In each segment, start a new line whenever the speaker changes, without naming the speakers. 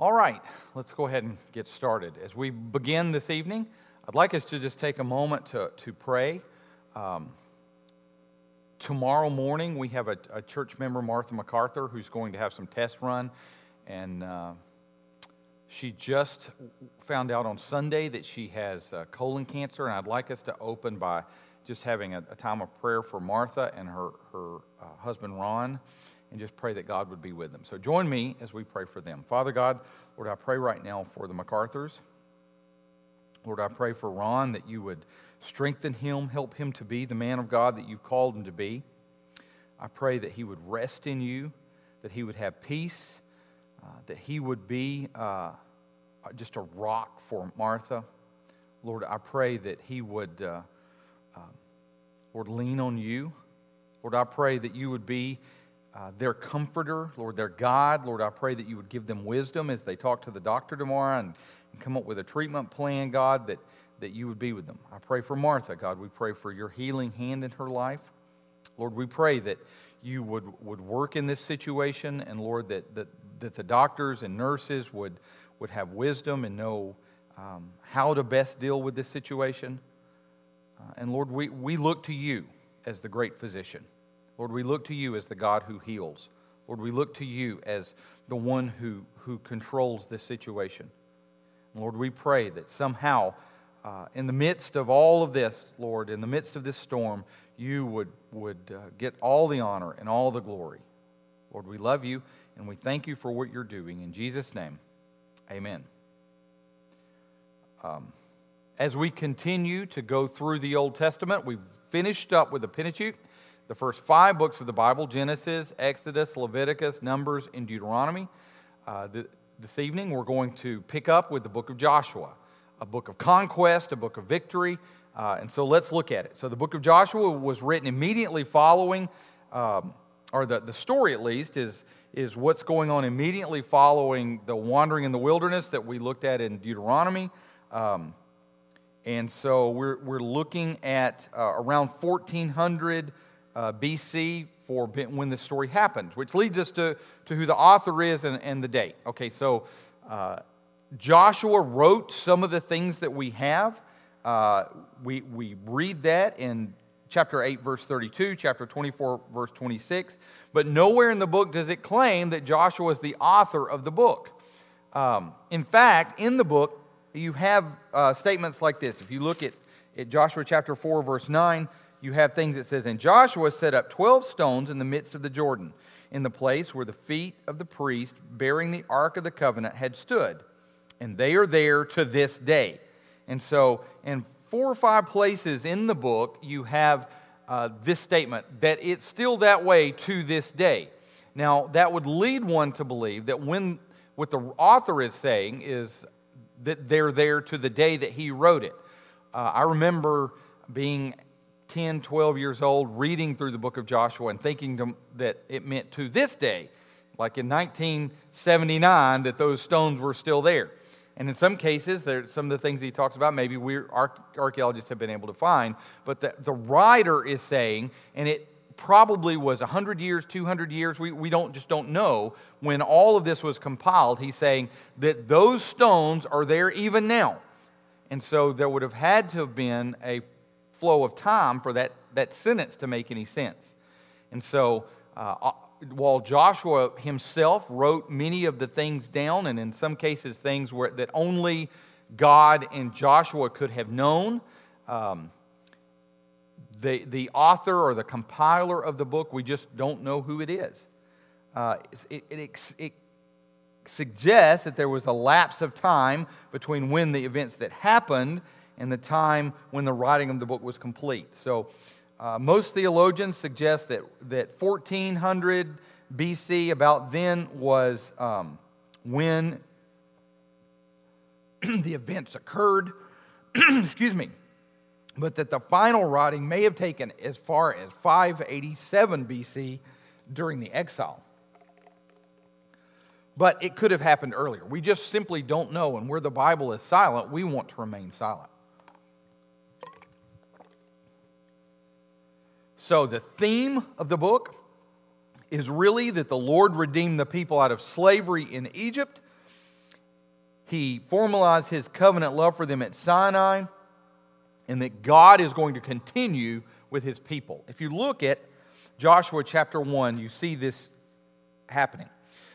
All right, let's go ahead and get started. As we begin this evening, I'd like us to just take a moment to, to pray. Um, tomorrow morning, we have a, a, church member, Martha MacArthur, who's going to have some tests run. And uh, she just found out on Sunday that she has uh, colon cancer. And I'd like us to open by just having a, a time of prayer for Martha and her, her uh, husband, Ron and just pray that God would be with them. So join me as we pray for them. Father God, Lord, I pray right now for the MacArthurs. Lord, I pray for Ron that you would strengthen him, help him to be the man of God that you've called him to be. I pray that he would rest in you, that he would have peace, uh, that he would be uh, just a rock for Martha. Lord, I pray that he would, uh, uh Lord, lean on you. Lord, I pray that you would be uh, their comforter, Lord, their God. Lord, I pray that you would give them wisdom as they talk to the doctor tomorrow and, and come up with a treatment plan, God, that, that you would be with them. I pray for Martha, God. We pray for your healing hand in her life. Lord, we pray that you would, would work in this situation, and Lord, that, that, that the doctors and nurses would, would have wisdom and know um, how to best deal with this situation. Uh, and Lord, we, we look to you as the great physician. Lord, we look to you as the God who heals. Lord, we look to you as the one who, who controls this situation. Lord, we pray that somehow, uh, in the midst of all of this, Lord, in the midst of this storm, you would, would uh, get all the honor and all the glory. Lord, we love you and we thank you for what you're doing. In Jesus' name, amen. Um, as we continue to go through the Old Testament, we've finished up with the Pentateuch the first five books of the Bible Genesis, Exodus, Leviticus, Numbers, and Deuteronomy. Uh, the, this evening, we're going to pick up with the book of Joshua, a book of conquest, a book of victory. Uh, and so let's look at it. So, the book of Joshua was written immediately following, um, or the, the story at least, is, is what's going on immediately following the wandering in the wilderness that we looked at in Deuteronomy. Um, and so we're, we're looking at uh, around 1400 uh, BC for when this story happened, which leads us to, to who the author is and, and the date. Okay, so uh, Joshua wrote some of the things that we have. Uh, we, we read that in chapter 8, verse 32, chapter 24, verse 26, but nowhere in the book does it claim that Joshua is the author of the book. Um, in fact, in the book, you have uh, statements like this. If you look at, at Joshua chapter 4, verse 9, you have things that says, And Joshua set up 12 stones in the midst of the Jordan, in the place where the feet of the priest bearing the Ark of the Covenant had stood. And they are there to this day. And so, in four or five places in the book, you have uh, this statement that it's still that way to this day. Now, that would lead one to believe that when what the author is saying is that they're there to the day that he wrote it. Uh, I remember being 10, 12 years old, reading through the book of Joshua and thinking to, that it meant to this day, like in 1979, that those stones were still there. And in some cases, there, some of the things he talks about, maybe we archaeologists have been able to find, but the, the writer is saying, and it probably was 100 years, 200 years, we, we don't, just don't know, when all of this was compiled, he's saying that those stones are there even now. And so there would have had to have been a flow of time for that, that sentence to make any sense. And so, uh, uh, while Joshua himself wrote many of the things down, and in some cases things that only God and Joshua could have known, um, the, the author or the compiler of the book, we just don't know who it is. Uh, it, it, it, suggests that there was a lapse of time between when the events that happened and the time when the writing of the book was complete. So, uh, most theologians suggest that, that 1400 BC, about then, was um, when the events occurred. Excuse me. But that the final writing may have taken as far as 587 BC during the exile. But it could have happened earlier. We just simply don't know. And where the Bible is silent, we want to remain silent. So, the theme of the book is really that the Lord redeemed the people out of slavery in Egypt he formalized his covenant love for them at Sinai, and that God is going to continue with his people. If you look at Joshua chapter 1, you see this happening.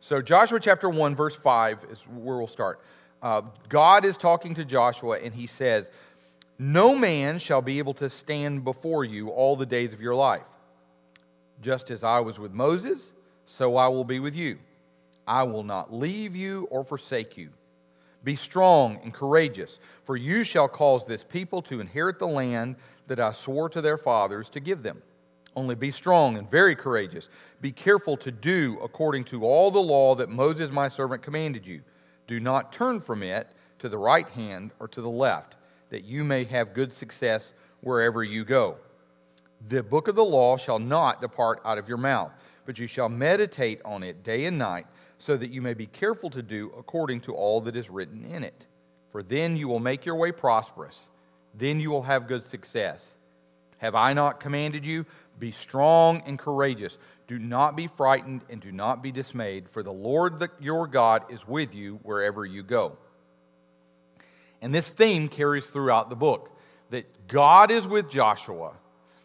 So, Joshua chapter 1, verse 5 is where we'll start. Uh, God is talking to Joshua, and he says, No man shall be able to stand before you all the days of your life. Just as I was with Moses, so I will be with you. I will not leave you or forsake you. Be strong and courageous, for you shall cause this people to inherit the land that I swore to their fathers to give them. Only be strong and very courageous. Be careful to do according to all the law that Moses my servant commanded you. Do not turn from it to the right hand or to the left, that you may have good success wherever you go. The book of the law shall not depart out of your mouth, but you shall meditate on it day and night, so that you may be careful to do according to all that is written in it. For then you will make your way prosperous, then you will have good success. Have I not commanded you? Be strong and courageous. Do not be frightened and do not be dismayed, for the Lord the, your God is with you wherever you go. And this theme carries throughout the book that God is with Joshua,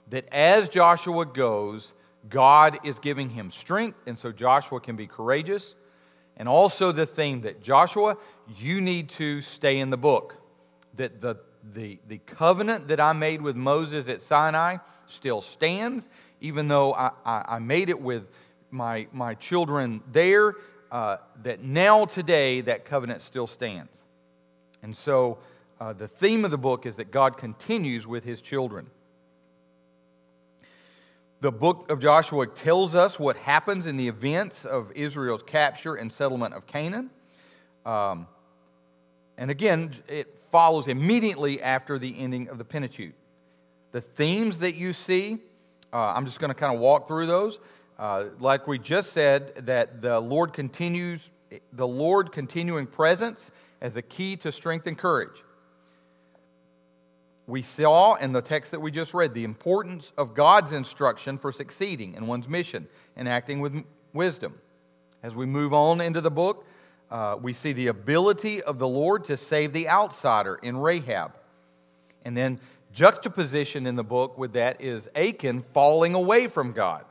that as Joshua goes, God is giving him strength, and so Joshua can be courageous. And also the theme that Joshua, you need to stay in the book. That the, the, the covenant that I made with Moses at Sinai still stands, even though I, I, I made it with my, my children there, uh, that now today that covenant still stands. And so uh, the theme of the book is that God continues with his children. The book of Joshua tells us what happens in the events of Israel's capture and settlement of Canaan. Um, and again, it follows immediately after the ending of the Pentateuch. The themes that you see, uh, I'm just going to kind of walk through those. Uh, like we just said, that the Lord continues, the Lord continuing presence as a key to strength and courage. We saw in the text that we just read the importance of God's instruction for succeeding in one's mission and acting with wisdom. As we move on into the book, uh, we see the ability of the Lord to save the outsider in Rahab. And then juxtaposition in the book with that is Achan falling away from God.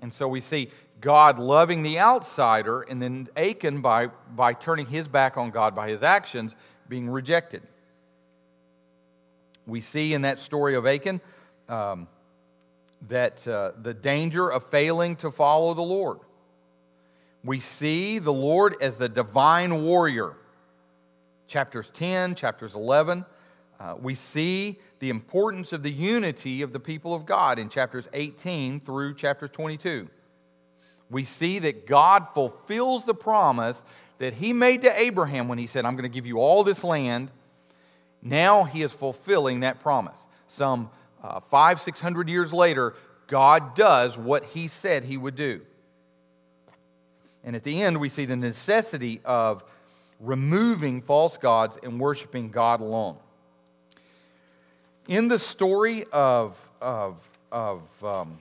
And so we see God loving the outsider, and then Achan, by, by turning his back on God by his actions, being rejected. We see in that story of Achan um, that uh, the danger of failing to follow the Lord. We see the Lord as the divine warrior. Chapters 10, chapters 11. Uh, we see the importance of the unity of the people of God in chapters 18 through chapter 22. We see that God fulfills the promise that He made to Abraham when He said, I'm going to give you all this land. Now He is fulfilling that promise. Some uh, five, six hundred years later, God does what He said He would do. And at the end, we see the necessity of removing false gods and worshiping God alone. In the story of, of, of um,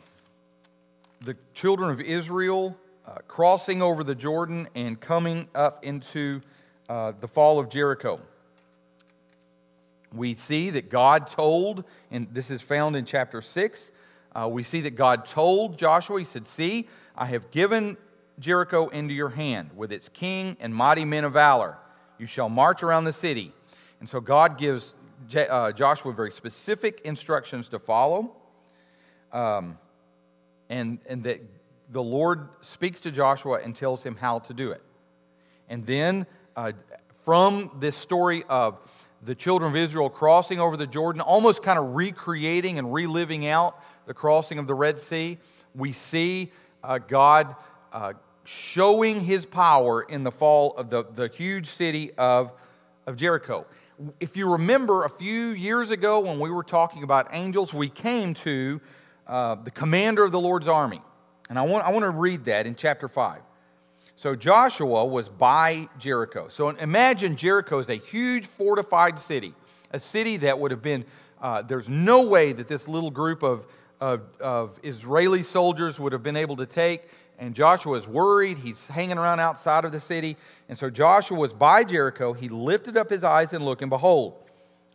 the children of Israel uh, crossing over the Jordan and coming up into uh, the fall of Jericho, we see that God told, and this is found in chapter 6, uh, we see that God told Joshua, He said, See, I have given Jericho into your hand with its king and mighty men of valor. You shall march around the city. And so God gives uh, Joshua very specific instructions to follow. Um, and, and that the Lord speaks to Joshua and tells him how to do it. And then, uh, from this story of the children of Israel crossing over the Jordan, almost kind of recreating and reliving out the crossing of the Red Sea, we see uh, God uh, showing his power in the fall of the, the huge city of, of Jericho. If you remember a few years ago when we were talking about angels, we came to uh, the commander of the Lord's army. And I want, I want to read that in chapter 5. So Joshua was by Jericho. So imagine Jericho is a huge fortified city, a city that would have been, uh, there's no way that this little group of, of, of Israeli soldiers would have been able to take and Joshua is worried. He's hanging around outside of the city. And so Joshua was by Jericho. He lifted up his eyes and looked, and behold,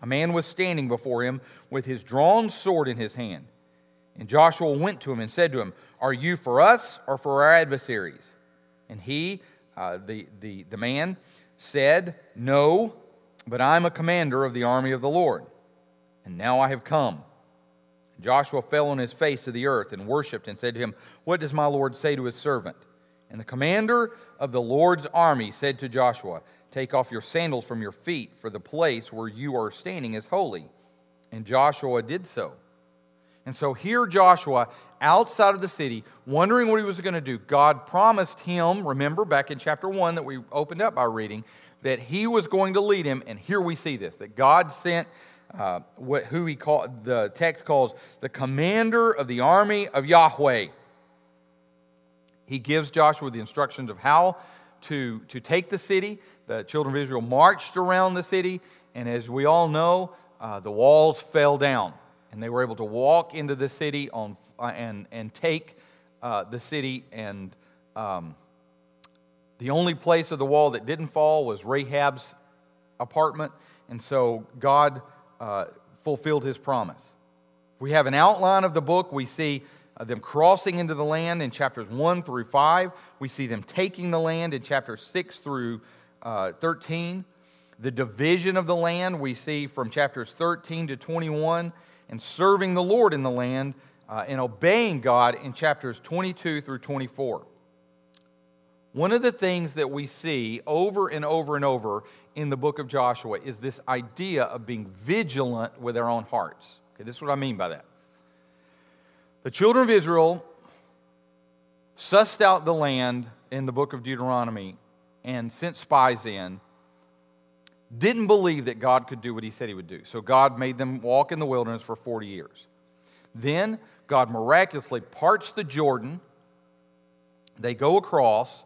a man was standing before him with his drawn sword in his hand. And Joshua went to him and said to him, Are you for us or for our adversaries? And he, uh, the, the, the man, said, No, but I'm a commander of the army of the Lord. And now I have come. Joshua fell on his face to the earth and worshipped and said to him, What does my Lord say to his servant? And the commander of the Lord's army said to Joshua, Take off your sandals from your feet, for the place where you are standing is holy. And Joshua did so. And so here, Joshua, outside of the city, wondering what he was going to do, God promised him, remember back in chapter 1 that we opened up by reading, that he was going to lead him. And here we see this that God sent uh, what, who he called, the text calls the commander of the army of Yahweh. He gives Joshua the instructions of how to, to take the city. The children of Israel marched around the city, and as we all know, uh, the walls fell down, and they were able to walk into the city on, uh, and, and take uh, the city. And um, the only place of the wall that didn't fall was Rahab's apartment, and so God uh, fulfilled his promise. We have an outline of the book. We see uh, them crossing into the land in chapters 1 through 5. We see them taking the land in chapters 6 through uh, 13. The division of the land we see from chapters 13 to 21, and serving the Lord in the land uh, and obeying God in chapters 22 through 24. One of the things that we see over and over and over in the book of Joshua is this idea of being vigilant with our own hearts. Okay, this is what I mean by that. The children of Israel sussed out the land in the book of Deuteronomy and sent spies in, didn't believe that God could do what he said he would do. So God made them walk in the wilderness for 40 years. Then God miraculously parts the Jordan. They go across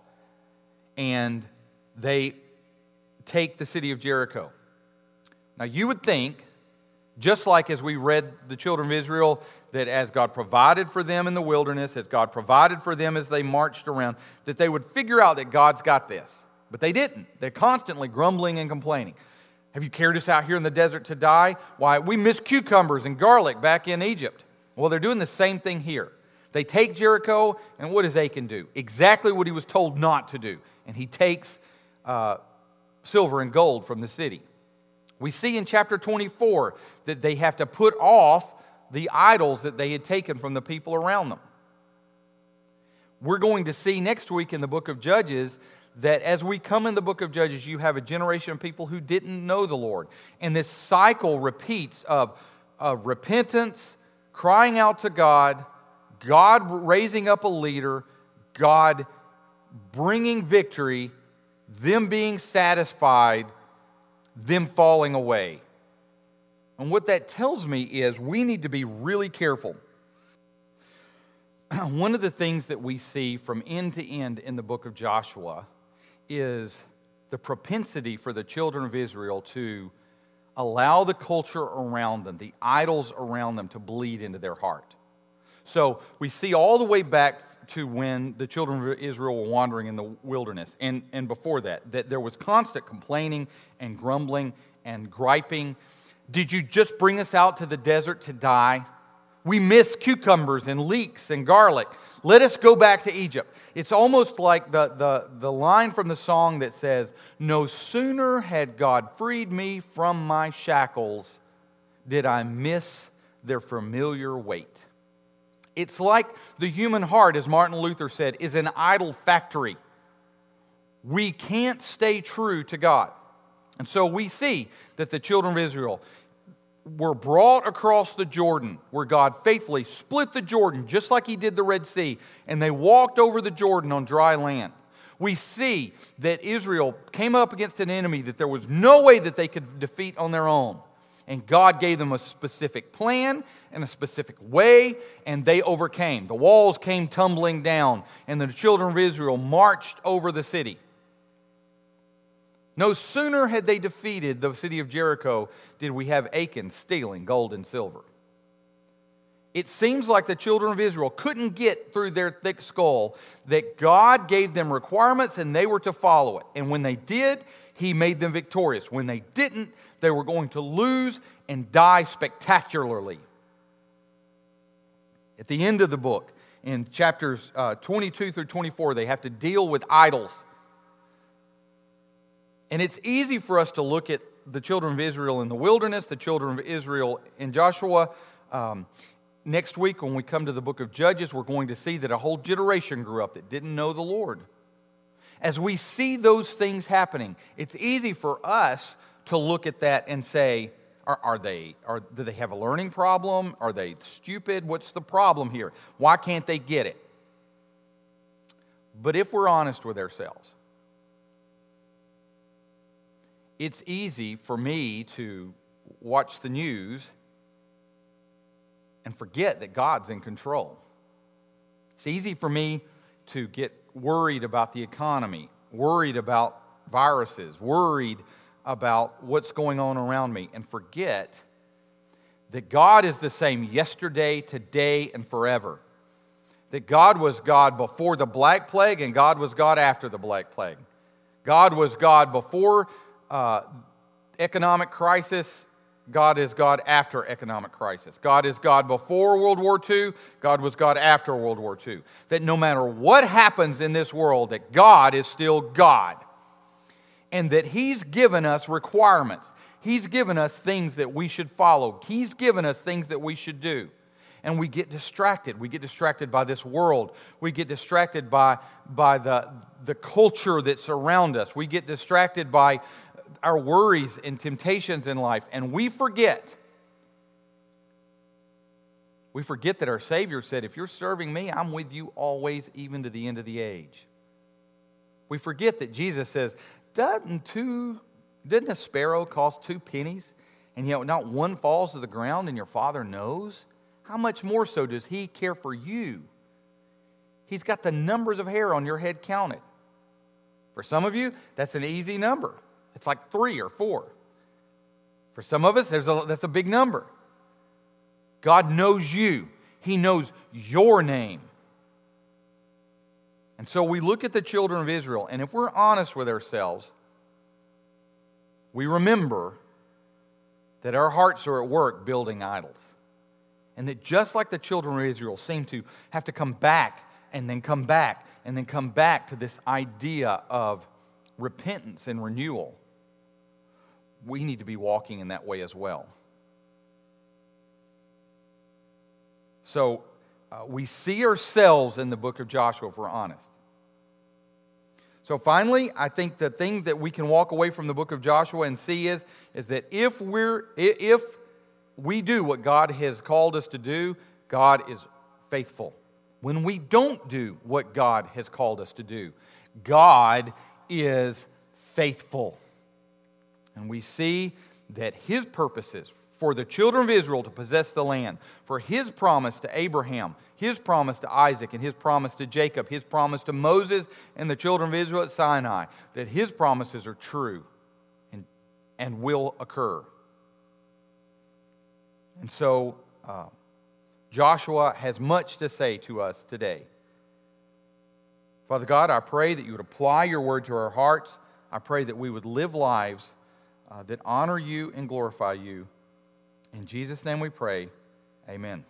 and they take the city of Jericho. Now, you would think, just like as we read the children of Israel, that as God provided for them in the wilderness, as God provided for them as they marched around, that they would figure out that God's got this. But they didn't. They're constantly grumbling and complaining. Have you carried us out here in the desert to die? Why, we missed cucumbers and garlic back in Egypt. Well, they're doing the same thing here. They take Jericho, and what does Achan do? Exactly what he was told not to do. And he takes uh, silver and gold from the city. We see in chapter 24 that they have to put off the idols that they had taken from the people around them. We're going to see next week in the book of Judges that as we come in the book of Judges, you have a generation of people who didn't know the Lord. And this cycle repeats of, of repentance, crying out to God, God raising up a leader, God bringing victory, them being satisfied, them falling away. And what that tells me is we need to be really careful. One of the things that we see from end to end in the book of Joshua is the propensity for the children of Israel to allow the culture around them, the idols around them, to bleed into their heart. So we see all the way back to when the children of Israel were wandering in the wilderness, and, and before that, that there was constant complaining and grumbling and griping. Did you just bring us out to the desert to die? We miss cucumbers and leeks and garlic. Let us go back to Egypt. It's almost like the, the, the line from the song that says, No sooner had God freed me from my shackles, did I miss their familiar weight. It's like the human heart, as Martin Luther said, is an idol factory. We can't stay true to God. And so we see that the children of Israel were brought across the Jordan, where God faithfully split the Jordan, just like He did the Red Sea, and they walked over the Jordan on dry land. We see that Israel came up against an enemy that there was no way that they could defeat on their own and God gave them a specific plan and a specific way, and they overcame. The walls came tumbling down, and the children of Israel marched over the city. No sooner had they defeated the city of Jericho did we have Achan stealing gold and silver. It seems like the children of Israel couldn't get through their thick skull that God gave them requirements and they were to follow it. And when they did, He made them victorious. When they didn't, they were going to lose and die spectacularly. At the end of the book, in chapters uh, 22 through 24, they have to deal with idols. And it's easy for us to look at the children of Israel in the wilderness, the children of Israel in Joshua. Um, next week, when we come to the book of Judges, we're going to see that a whole generation grew up that didn't know the Lord. As we see those things happening, it's easy for us to look at that and say, are, are, they, are, do they have a learning problem? Are they stupid? What's the problem here? Why can't they get it? But if we're honest with ourselves, it's easy for me to watch the news and forget that God's in control. It's easy for me to get worried about the economy, worried about viruses, worried about what's going on around me, and forget that God is the same yesterday, today, and forever. That God was God before the Black Plague and God was God after the Black Plague. God was God before uh, economic crisis, God is God after economic crisis. God is God before World War II, God was God after World War II. That no matter what happens in this world, that God is still God. And that He's given us requirements. He's given us things that we should follow. He's given us things that we should do. And we get distracted. We get distracted by this world. We get distracted by, by the, the culture that surrounds us. We get distracted by our worries and temptations in life, and we forget. We forget that our Savior said, If you're serving me, I'm with you always, even to the end of the age. We forget that Jesus says, Doesn't, two, didn't a sparrow cost two pennies? And yet not one falls to the ground, and your Father knows? How much more so does He care for you? He's got the numbers of hair on your head counted. For some of you, that's an easy number. It's like three or four. For some of us, there's a, that's a big number. God knows you, He knows your name. And so we look at the children of Israel, and if we're honest with ourselves, we remember that our hearts are at work building idols. And that just like the children of Israel seem to have to come back and then come back and then come back to this idea of repentance and renewal, we need to be walking in that way as well. So uh, we see ourselves in the book of Joshua, if we're honest. So finally, I think the thing that we can walk away from the book of Joshua and see is, is that if we're if we do what God has called us to do, God is faithful. When we don't do what God has called us to do, God is faithful. And we see that his purposes for the children of Israel to possess the land, for his promise to Abraham, his promise to Isaac, and his promise to Jacob, his promise to Moses and the children of Israel at Sinai, that his promises are true and, and will occur. And so, uh, Joshua has much to say to us today. Father God, I pray that you would apply your word to our hearts. I pray that we would live lives uh, that honor you and glorify you. In Jesus' name we pray. Amen.